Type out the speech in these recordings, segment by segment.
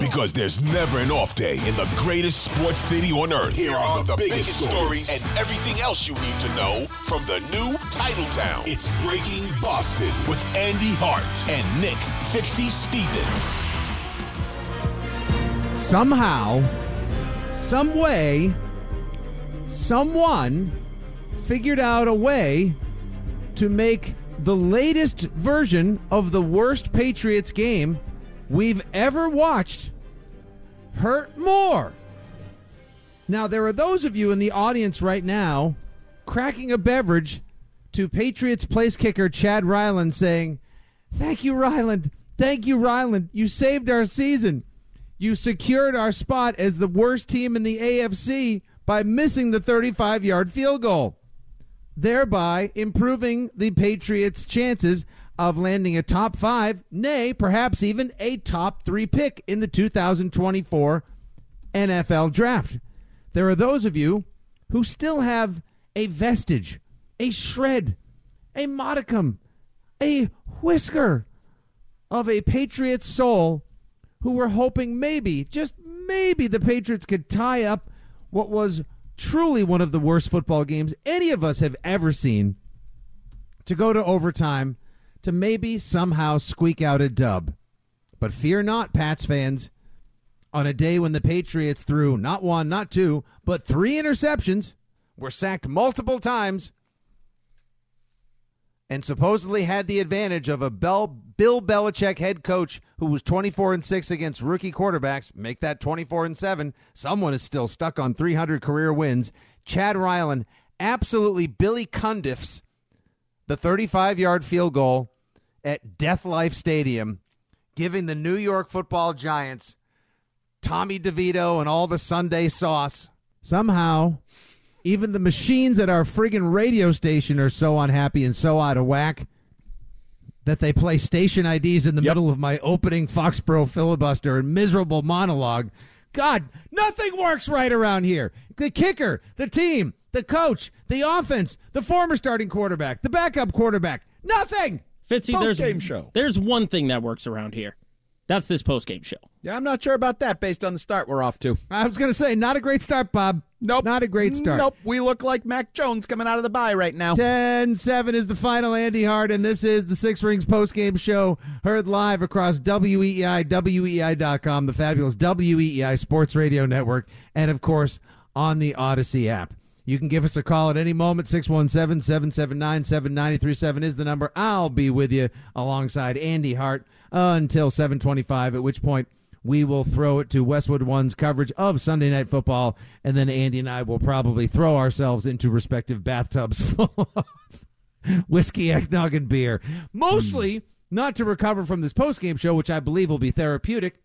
Because there's never an off day in the greatest sports city on earth. Here are the, biggest, stories and everything else you need to know from the new Titletown. It's Breaking Boston with Andy Hart and Nick Fitzy Stevens. Somehow, some way, someone figured out a way to make the latest version of the worst Patriots game we've ever watched hurt more. Now, there are those of you in the audience right now cracking a beverage to Patriots place kicker Chad Ryland saying, Thank you, Ryland. Thank you, Ryland. You saved our season. You secured our spot as the worst team in the AFC by missing the 35 yard field goal, thereby improving the Patriots' chances of landing a top five, nay, perhaps even a top three pick in the 2024 NFL draft. There are those of you who still have a vestige, a shred, a modicum, a whisker of a Patriots soul who were hoping maybe, just maybe, the Patriots could tie up what was truly one of the worst football games any of us have ever seen to go to overtime to maybe somehow squeak out a dub. But fear not, Pats fans. On a day when the Patriots threw not one, not two, but three interceptions, were sacked multiple times, and supposedly had the advantage of a Bell, Bill Belichick head coach who was 24 and 6 against rookie quarterbacks, make that 24 and 7. Someone is still stuck on 300 career wins. Chad Ryland absolutely Billy Cundiffs the 35 yard field goal at Death Life Stadium, giving the New York football giants Tommy DeVito and all the Sunday sauce. Somehow, even the machines at our friggin' radio station are so unhappy and so out of whack that they play station IDs in the Yep. middle of my opening Foxborough filibuster and miserable monologue. God, nothing works right around here. The kicker, the team, the coach, the offense, the former starting quarterback, the backup quarterback. Nothing. Fitzy, there's Post-game show. There's one thing that works around here. That's this post game show. Yeah, I'm not sure about that based on the start we're off to. I was going to say, not a great start, Bob. Nope. Not a great start. Nope. We look like Mac Jones coming out of the bye right now. 10 7 is the final Andy Hart, and this is the Six Rings postgame show heard live across WEEI, WEEI.com, the fabulous WEEI Sports Radio Network, and of course on the Audacy app. You can give us a call at any moment. 617 779 7937 is the number. I'll be with you alongside Andy Hart until 725, at which point we will throw it to Westwood One's coverage of Sunday Night Football, and then Andy and I will probably throw ourselves into respective bathtubs full of whiskey, eggnog, and beer. Mostly hmm. not to recover from this postgame show, which I believe will be therapeutic,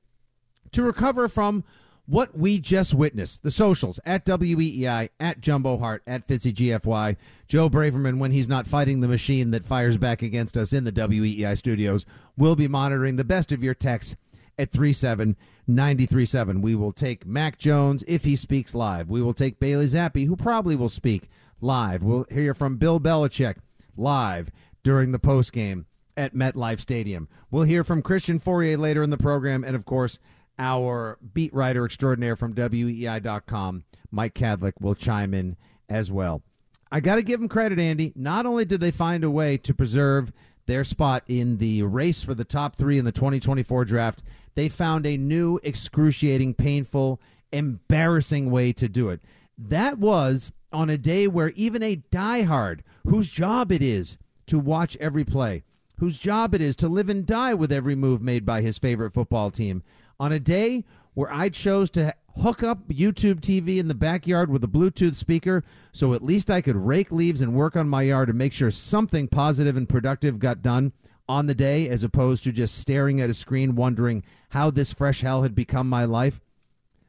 to recover from what we just witnessed. The socials at WEEI, at Jumbo Hart, at Fitzy GFY. Joe Braverman, when he's not fighting the machine that fires back against us in the WEEI studios, will be monitoring the best of your texts at 37937. We will take Mac Jones if he speaks live. We will take Bailey Zappe, who probably will speak live. We'll hear from Bill Belichick live during the postgame at MetLife Stadium. We'll hear from Christian Fauria later in the program, and of course, our beat writer extraordinaire from WEEI.com, Mike Kadlick, will chime in as well. I got to give him credit, Andy. Not only did they find a way to preserve their spot in the race for the top three in the 2024 draft, they found a new, excruciating, painful, embarrassing way to do it. That was on a day where even a diehard, whose job it is to watch every play, whose job it is to live and die with every move made by his favorite football team, on a day where I chose to hook up YouTube TV in the backyard with a Bluetooth speaker so at least I could rake leaves and work on my yard and make sure something positive and productive got done on the day as opposed to just staring at a screen wondering how this fresh hell had become my life.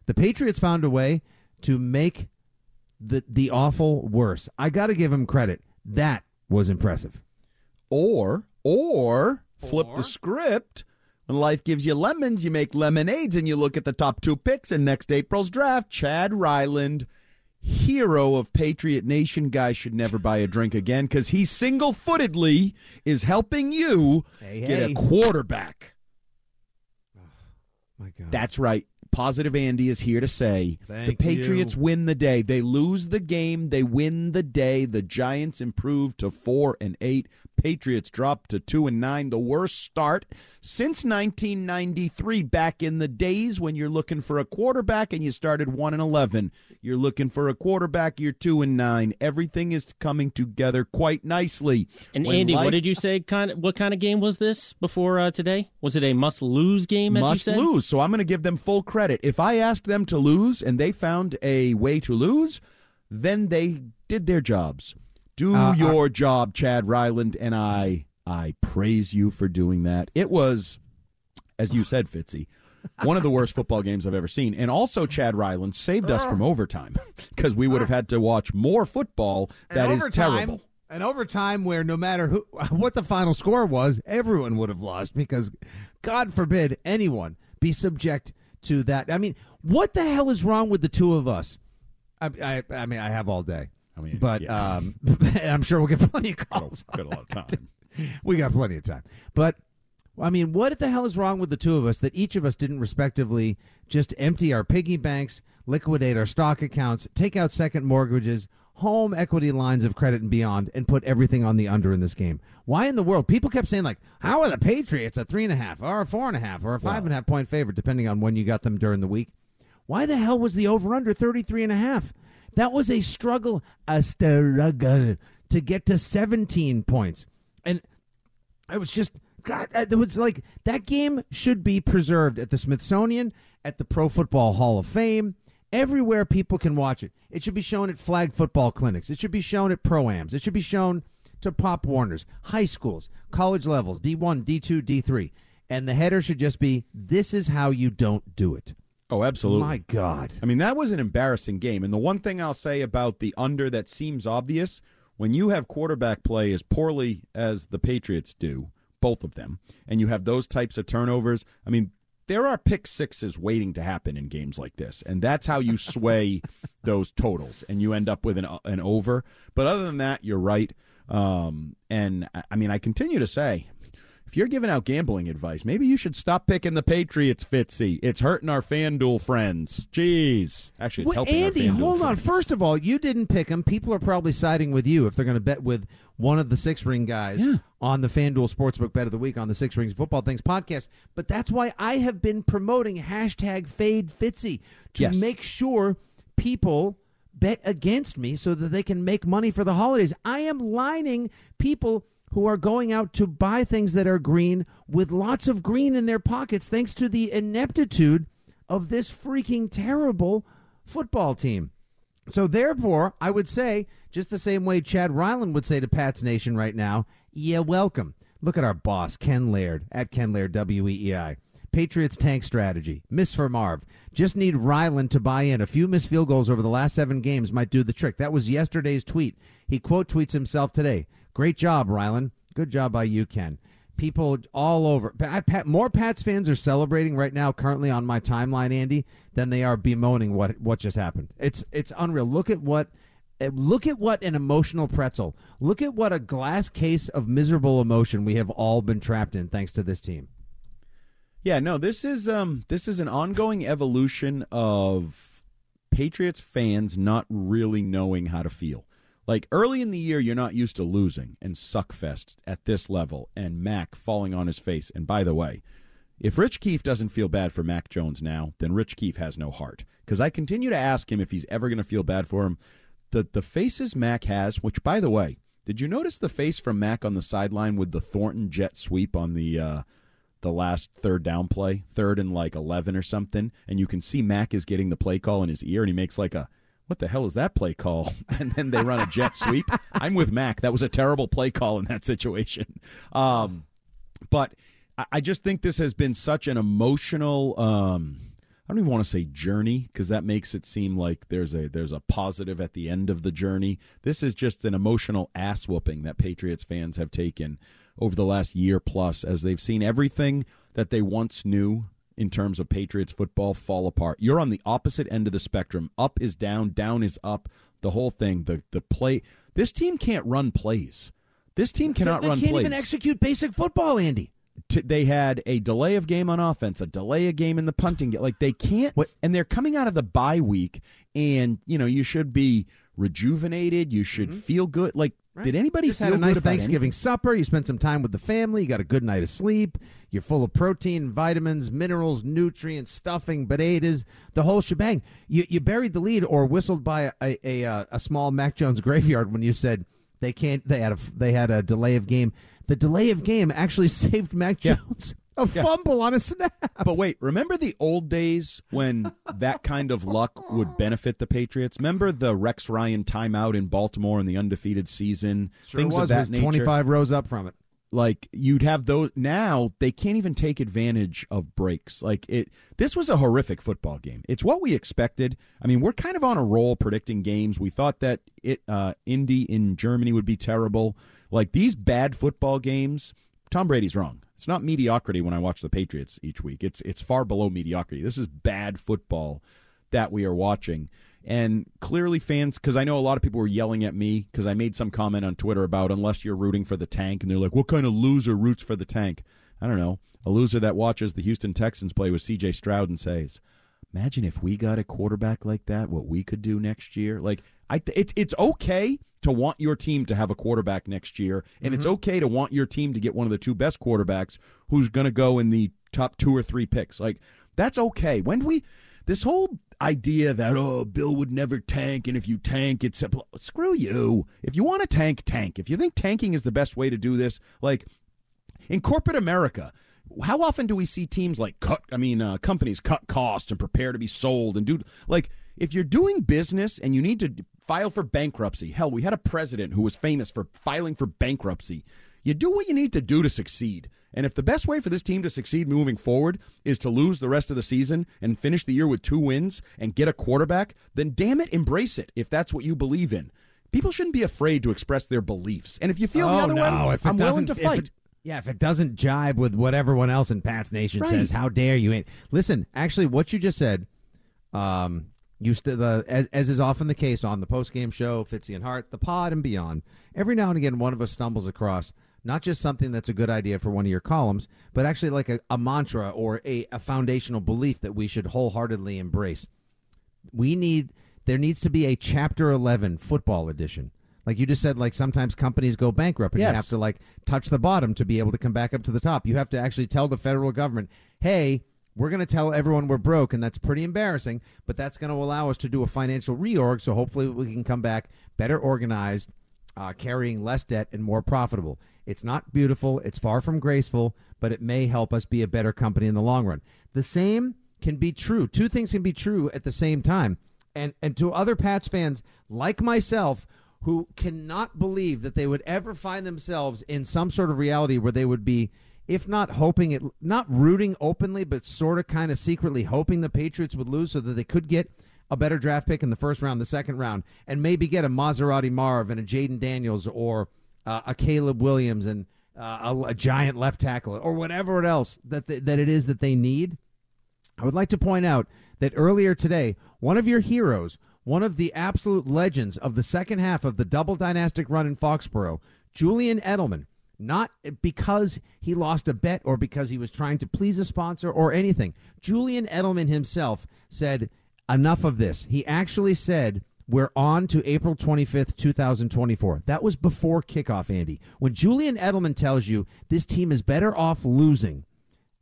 The Patriots found a way to make the the awful worse. I got to give him credit. That was impressive. Or, or flip the script. When life gives you lemons, you make lemonades, and you look at the top two picks in next April's draft. Chad Ryland, hero of Patriot Nation. Guy should never buy a drink again because he single footedly is helping you Hey, get a quarterback. Oh, my God. That's right. Positive Andy is here to say Thank the Patriots you. win the day. They lose the game, they win the day. The Giants improve to 4 and 8. Patriots dropped to 2 and 9, the worst start since 1993 back in the days when you're looking for a quarterback and you started 1 and 11. You're looking for a quarterback, you're 2 and 9. Everything is coming together quite nicely. And When Andy, life- what did you say? Kind of, what kind of game was this before uh, today? Was it a must-lose game? As you must lose. So I'm going to give them full credit. If I asked them to lose and they found a way to lose, then they did their jobs. Do Uh, your job, Chad Ryland, and I I praise you for doing that. It was, as you said, Fitzy, one of the worst football games I've ever seen. And also, Chad Ryland saved us from overtime because we would have had to watch more football. That is terrible. An overtime where no matter who what the final score was, everyone would have lost because God forbid anyone be subject to that. I mean, what the hell is wrong with the two of us? I, I, I mean, I have all day. I mean, but yeah. um, I'm sure we'll get plenty of calls. Got a lot of time. we got plenty of time. But I mean, what the hell is wrong with the two of us that each of us didn't respectively just empty our piggy banks, liquidate our stock accounts, take out second mortgages, home equity lines of credit and beyond, and put everything on the under in this game? Why in the world? People kept saying like, "How are the Patriots a three and a half, or a four and a half, or a five and a half point favorite, depending on when you got them during the week?" Why the hell was the over under 33 and a half? That was a struggle, a struggle to get to 17 points. And I was just God. It was like that game should be preserved at the Smithsonian, at the Pro Football Hall of Fame, everywhere people can watch it. It should be shown at flag football clinics. It should be shown at proams. It should be shown to Pop Warners, high schools, college levels, D1, D2, D3. And the header should just be, "This is how you don't do it." Oh, absolutely. My God. I mean, that was an embarrassing game. And the one thing I'll say about the under that seems obvious when you have quarterback play as poorly as the Patriots do, both of them, and you have those types of turnovers, I mean, there are pick sixes waiting to happen in games like this. And that's how you sway those totals and you end up with an, an over. But other than that, you're right. Um, and I- I mean, I continue to say, if you're giving out gambling advice, maybe you should stop picking the Patriots, Fitzy. It's hurting our FanDuel friends. Jeez. Actually, it's Well, helping Andy, hold on. First of all, you didn't pick him. People are probably siding with you if they're going to bet with one of the six ring guys on the FanDuel Sportsbook Bet of the Week on the Six Rings Football Things podcast. But that's why I have been promoting hashtag Fade Fitzy to Yes. make sure people bet against me so that they can make money for the holidays. I am lining people who are going out to buy things that are green with lots of green in their pockets thanks to the ineptitude of this freaking terrible football team. So therefore, I would say, just the same way Chad Ryland would say to Pats Nation right now, yeah, welcome. Look at our boss, Ken Laird, at Ken Laird WEEI. Patriots tank strategy. Miss for Marv. Just need Ryland to buy in. A few missed field goals over the last seven games might do the trick. That was yesterday's tweet. He quote tweets himself today. Great job, Ryland. Good job by you, Ken. People all over. Pat, more Pats fans are celebrating right now, currently on my timeline, Andy, than they are bemoaning what what just happened. It's it's unreal. Look at what uh, look at what an emotional pretzel. Look at what a glass case of miserable emotion we have all been trapped in thanks to this team. Yeah, no, this is um this is an ongoing evolution of Patriots fans not really knowing how to feel. Like early in the year, you're not used to losing and suckfests at this level, and Mac falling on his face. And by the way, if Rich Keefe doesn't feel bad for Mac Jones now, then Rich Keefe has no heart. Because I continue to ask him if he's ever going to feel bad for him. The the faces Mac has, which by the way, did you notice the face from Mac on the sideline with the Thornton jet sweep on the uh, the last third down play, third and like 11 or something, and you can see Mac is getting the play call in his ear, and he makes like a, what the hell is that play call? And then they run a jet sweep. I'm with Mac. That was a terrible play call in that situation. Um, but I- just think this has been such an emotional. Um, I don't even want to say journey because that makes it seem like there's a there's a positive at the end of the journey. This is just an emotional ass whooping that Patriots fans have taken over the last year plus as they've seen everything that they once knew in terms of Patriots football fall apart. You're on the opposite end of the spectrum. Up is down, down is up. The whole thing, the the play. This team can't run plays. This team cannot they run They can't plays. even execute basic football, Andy. t- they had a delay of game on offense, a delay of game in the punting. Like they can't, what? and they're coming out of the bye week, and you know you should be rejuvenated. You should mm-hmm. feel good. Like, did anybody Just feel had a nice Thanksgiving anything? supper. You spent some time with the family. You got a good night of sleep. You're full of protein, vitamins, minerals, nutrients, stuffing, potatoes, the whole shebang. You you buried the lead or whistled by a a, a, uh, a small Mac Jones graveyard when you said they can't. They had a they had a delay of game. The delay of game actually saved Mac Yeah. Jones a fumble on a snap. But wait, remember the old days when that kind of luck would benefit the Patriots? Remember the Rex Ryan timeout in Baltimore in the undefeated season? Things was, of that was nature. 25 rows up from it. like you'd have those now they can't even take advantage of breaks like it this was a horrific football game it's what we expected i mean we're kind of on a roll predicting games we thought that it uh indy in germany would be terrible like these bad football games tom brady's wrong it's not mediocrity when i watch the patriots each week it's it's far below mediocrity this is bad football that we are watching. And clearly, fans, because I know a lot of people were yelling at me because I made some comment on Twitter about unless you're rooting for the tank, and they're like, what kind of loser roots for the tank? I don't know. A loser that watches the Houston Texans play with CJ Stroud and says, imagine if we got a quarterback like that, what we could do next year. Like, I th- it, it's okay to want your team to have a quarterback next year, and it's okay to want your team to get one of the two best quarterbacks who's going to go in the top two or three picks. Like, that's okay. When do we, this whole idea that, oh, Bill would never tank, and if you tank, it's. Screw you. If you want to tank, tank. If you think tanking is the best way to do this, like, in corporate America, how often do we see teams like cut? I mean, uh, companies cut costs and prepare to be sold and do like if you're doing business and you need to file for bankruptcy. Hell, we had a president who was famous for filing for bankruptcy. You do what you need to do to succeed. And if the best way for this team to succeed moving forward is to lose the rest of the season and finish the year with two wins and get a quarterback, then damn it, embrace it if that's what you believe in. People shouldn't be afraid to express their beliefs. And if you feel the oh, other no. way, if it I'm willing to fight. it- yeah, if it doesn't jibe with what everyone else in Pat's Nation Right. says, how dare you? Listen. Actually, what you just said, um, used to the as, as is often the case on the post game show, Fitzy and Hart, the pod, and beyond. Every now and again, one of us stumbles across not just something that's a good idea for one of your columns, but actually like a, a mantra or a, a foundational belief that we should wholeheartedly embrace we need there needs to be a chapter 11 football edition like you just said like sometimes companies go bankrupt and Yes. you have to like touch the bottom to be able to come back up to the top you have to actually tell the federal government hey we're going to tell everyone we're broke and that's pretty embarrassing but that's going to allow us to do a financial reorg so hopefully we can come back better organized uh, carrying less debt and more profitable. It's not beautiful, it's far from graceful, but it may help us be a better company in the long run. The same can be true. Two things can be true at the same time. And and to other Pats fans like myself who cannot believe that they would ever find themselves in some sort of reality where they would be if not hoping it not rooting openly but sort of kind of secretly hoping the Patriots would lose so that they could get a better draft pick in the first round, the second round, and maybe get a Maserati Marv and a Jayden Daniels or uh, a Caleb Williams and uh, a, a giant left tackle or whatever else that th- that it is that they need. I would like to point out that earlier today, one of your heroes, one of the absolute legends of the second half of the double dynastic run in Foxborough, Julian Edelman, not because he lost a bet or because he was trying to please a sponsor or anything. Julian Edelman himself said, Enough of this. He actually said, We're on to April 25th, 2024. That was before kickoff, Andy. When Julian Edelman tells you this team is better off losing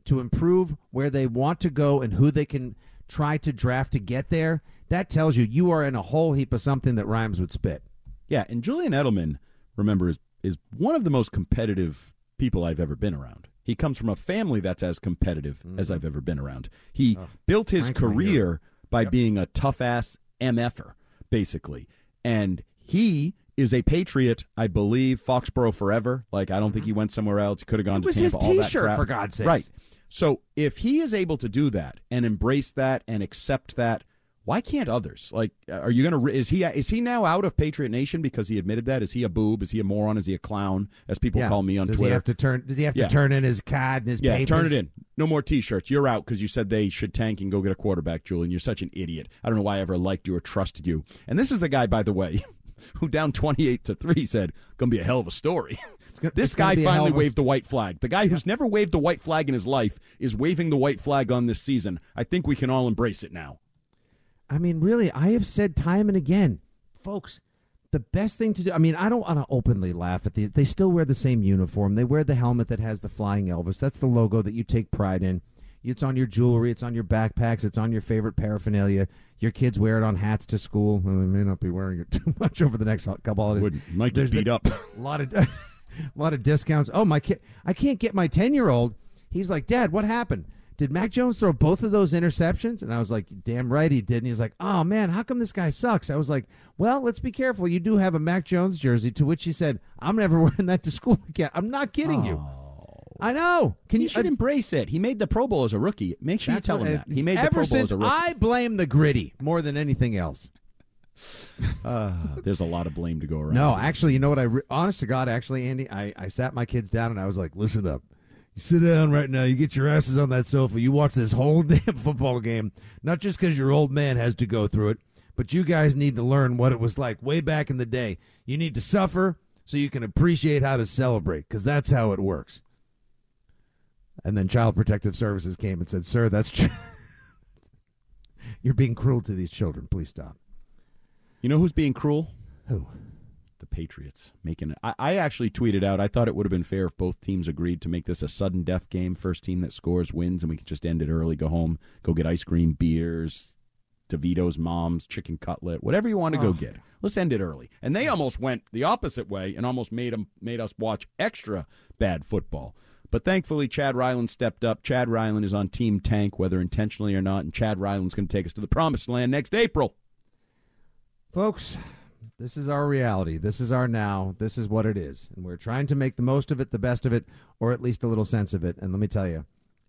to improve where they want to go and who they can try to draft to get there, that tells you you are in a whole heap of something that rhymes with spit. Yeah, and Julian Edelman, remember, is is one of the most competitive people I've ever been around. He comes from a family that's as competitive mm-hmm. as I've ever been around. He oh, built his Frank, career by being a tough ass MFer, basically. And he is a patriot, I believe, Foxborough forever. Like I don't think mm-hmm. he went somewhere else. He could have gone It was to his Tampa. all that T-shirt, for God's sakes. Right. So if he is able to do that and embrace that and accept that, why can't others? Like, uh, are you going to? Is he is he now out of Patriot Nation because he admitted that? Is he a boob? Is he a moron? Is he a clown? As people call me on does Twitter. he have to turn? Does he have Yeah. to turn in his card and his yeah, papers? turn it in. No more T-shirts. You're out because you said they should tank and go get a quarterback, Julian. You're such an idiot. I don't know why I ever liked you or trusted you. And this is the guy, by the way, who down 28 to three said, "Gonna be a hell of a story." gonna- this guy finally waved the white flag. The guy who's never waved the white flag in his life is waving the white flag on this season. I think we can all embrace it now. I mean, really, I have said time and again, folks, the best thing to do. I mean, I don't want to openly laugh at these. They still wear the same uniform. They wear the helmet that has the flying Elvis. That's the logo that you take pride in. It's on your jewelry. It's on your backpacks. It's on your favorite paraphernalia. Your kids wear it on hats to school. Well, they may not be wearing it too much over the next couple holidays. Wouldn't might get beat up. A lot of, a lot of discounts. Oh my kid! I can't get my ten year old. He's like, Dad, what happened? Did Mac Jones throw both of those interceptions? And I was like, damn right he did. And he's like, oh man, how come this guy sucks? I was like, well, let's be careful. You do have a Mac Jones jersey. To which he said, I'm never wearing that to school again. I'm not kidding you. I know. Can He you? should embrace it. He made the Pro Bowl as a rookie. Make sure you tell what- him that. He made the Pro Bowl as a rookie. I blame the gritty more than anything else. Uh, there's a lot of blame to go around. No, actually, you know what? I re- honest to God, actually, Andy, I, I sat my kids down and I was like, "Listen up, you sit down right now. You get your asses on that sofa. You watch this whole damn football game. Not just because your old man has to go through it, but you guys need to learn what it was like way back in the day. You need to suffer so you can appreciate how to celebrate, because that's how it works." And then Child Protective Services came and said, "Sir, that's true. You're being cruel to these children. Please stop." You know who's being cruel? Who? Patriots making it. I, I actually tweeted out. I thought it would have been fair if both teams agreed to make this a sudden death game. First team that scores wins, and we could just end it early. Go home, go get ice cream, beers, DeVito's mom's chicken cutlet, whatever you want to go get. Let's end it early. And they almost went the opposite way and almost made them made us watch extra bad football. But thankfully, Chad Ryland stepped up. Chad Ryland is on Team Tank, whether intentionally or not, and Chad Ryland's going to take us to the promised land next April. Folks, this is our reality. This is our now. This is what it is. And we're trying to make the most of it, the best of it, or at least a little sense of it. And let me tell you,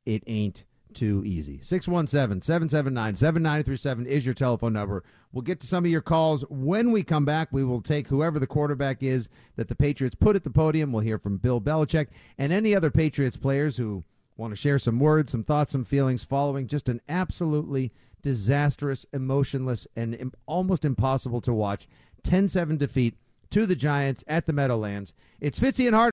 it ain't too easy. 617 779 7937 is your telephone number. We'll get to some of your calls when we come back. We will take whoever the quarterback is that the Patriots put at the podium. We'll hear from Bill Belichick and any other Patriots players who want to share some words, some thoughts, some feelings following just an absolutely disastrous, emotionless, and almost impossible to watch 10 7 defeat to the Giants at the Meadowlands. It's Fitzy and Hart.